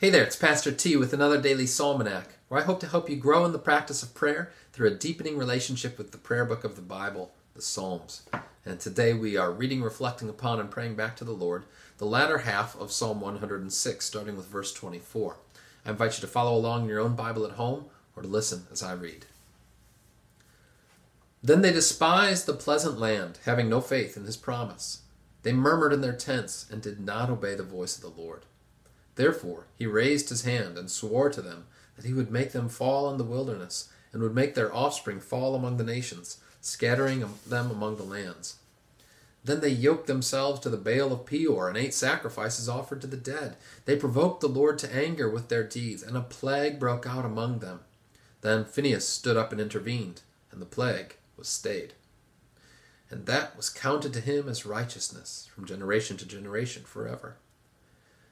Hey there, it's Pastor T with another daily Psalmanac, where I hope to help you grow in the practice of prayer through a deepening relationship with the prayer book of the Bible, the Psalms. And today we are reading, reflecting upon, and praying back to the Lord the latter half of Psalm 106, starting with verse 24. I invite you to follow along in your own Bible at home or to listen as I read. Then they despised the pleasant land, having no faith in his promise. They murmured in their tents and did not obey the voice of the Lord. Therefore he raised his hand and swore to them that he would make them fall in the wilderness, and would make their offspring fall among the nations, scattering them among the lands. Then they yoked themselves to the Baal of Peor, and ate sacrifices offered to the dead. They provoked the Lord to anger with their deeds, and a plague broke out among them. Then Phinehas stood up and intervened, and the plague was stayed. And that was counted to him as righteousness from generation to generation forever.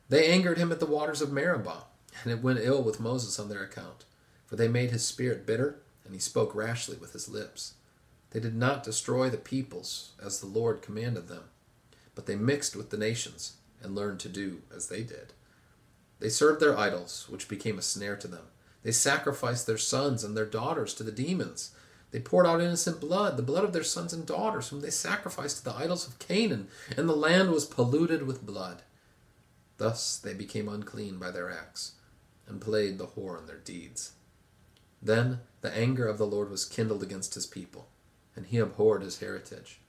They angered him at the waters of Meribah, and it went ill with Moses on their account, for they made his spirit bitter, and he spoke rashly with his lips. They did not destroy the peoples as the Lord commanded them, but they mixed with the nations and learned to do as they did. They served their idols, which became a snare to them. They sacrificed their sons and their daughters to the demons. They poured out innocent blood, the blood of their sons and daughters, whom they sacrificed to the idols of Canaan, and the land was polluted with blood. Thus they became unclean by their acts, and played the whore in their deeds. Then the anger of the Lord was kindled against his people, and he abhorred his heritage.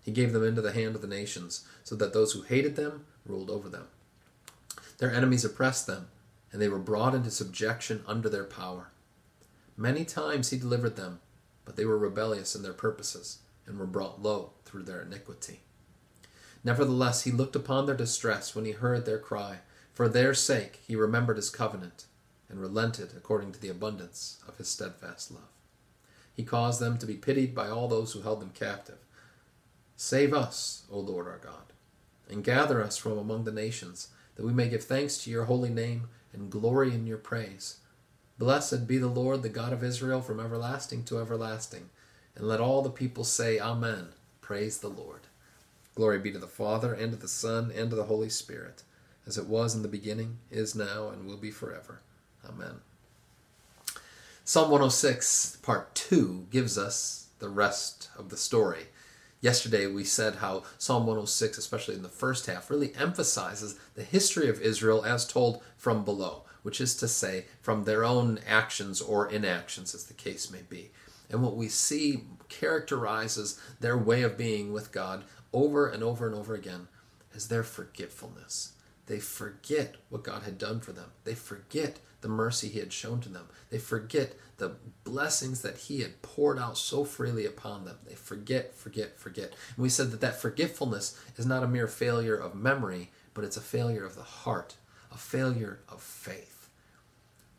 He gave them into the hand of the nations, so that those who hated them ruled over them. Their enemies oppressed them, and they were brought into subjection under their power. Many times he delivered them, but they were rebellious in their purposes, and were brought low through their iniquity. Nevertheless, he looked upon their distress when he heard their cry. For their sake he remembered his covenant, and relented according to the abundance of his steadfast love. He caused them to be pitied by all those who held them captive. Save us, O Lord our God, and gather us from among the nations, that we may give thanks to your holy name and glory in your praise. Blessed be the Lord, the God of Israel, from everlasting to everlasting. And let all the people say, Amen. Praise the Lord. Glory be to the Father, and to the Son, and to the Holy Spirit, as it was in the beginning, is now, and will be forever. Amen. Psalm 106, part 2, gives us the rest of the story. Yesterday we said how Psalm 106, especially in the first half, really emphasizes the history of Israel as told from below, which is to say, from their own actions or inactions, as the case may be. And what we see characterizes their way of being with God over and over and over again is their forgetfulness. They forget what God had done for them. They forget the mercy He had shown to them. They forget the blessings that He had poured out so freely upon them. They forget, forget, forget. And we said that that forgetfulness is not a mere failure of memory, but it's a failure of the heart, a failure of faith.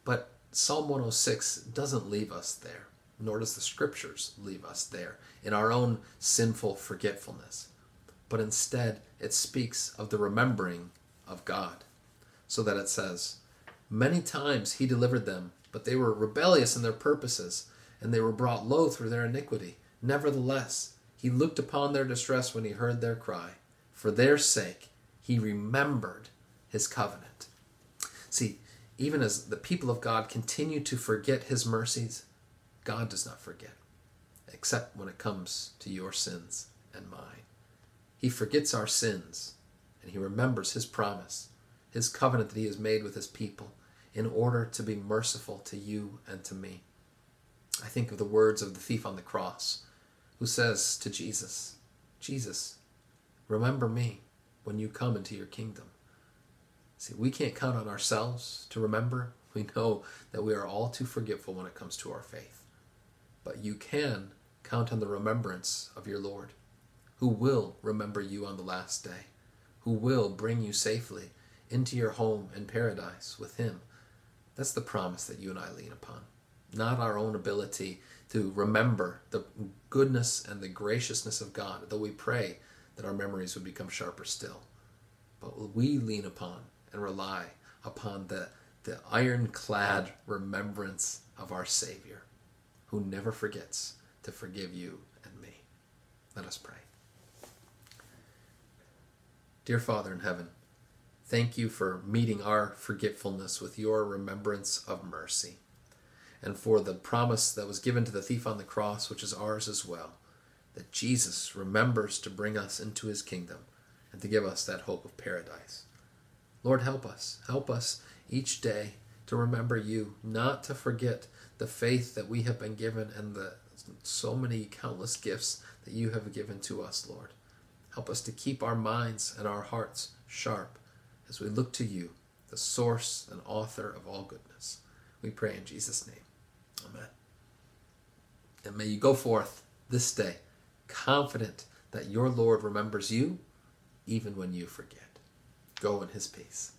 But Psalm 106 doesn't leave us there, nor does the scriptures leave us there in our own sinful forgetfulness but instead it speaks of the remembering of God. So that it says, Many times he delivered them, but they were rebellious in their purposes, and they were brought low through their iniquity. Nevertheless, he looked upon their distress when he heard their cry. For their sake, he remembered his covenant. See, even as the people of God continue to forget his mercies, God does not forget, except when it comes to your sins and mine. He forgets our sins, and he remembers his promise, his covenant that he has made with his people, in order to be merciful to you and to me. I think of the words of the thief on the cross, who says to Jesus, Jesus, remember me when you come into your kingdom. See, we can't count on ourselves to remember. We know that we are all too forgetful when it comes to our faith. But you can count on the remembrance of your Lord who will remember you on the last day, who will bring you safely into your home in paradise with Him. That's the promise that you and I lean upon, not our own ability to remember the goodness and the graciousness of God, though we pray that our memories would become sharper still. But we lean upon and rely upon the, the ironclad remembrance of our Savior, who never forgets to forgive you and me. Let us pray. Dear Father in heaven, Thank you for meeting our forgetfulness with your remembrance of mercy, and for the promise that was given to the thief on the cross, which is ours as well, that Jesus remembers to bring us into his kingdom and to give us that hope of paradise. Lord, help us. Help us each day to remember you, not to forget the faith that we have been given and the so many countless gifts that you have given to us, Lord. Help us to keep our minds and our hearts sharp as we look to you, the source and author of all goodness. We pray in Jesus' name. Amen. And may you go forth this day confident that your Lord remembers you even when you forget. Go in his peace.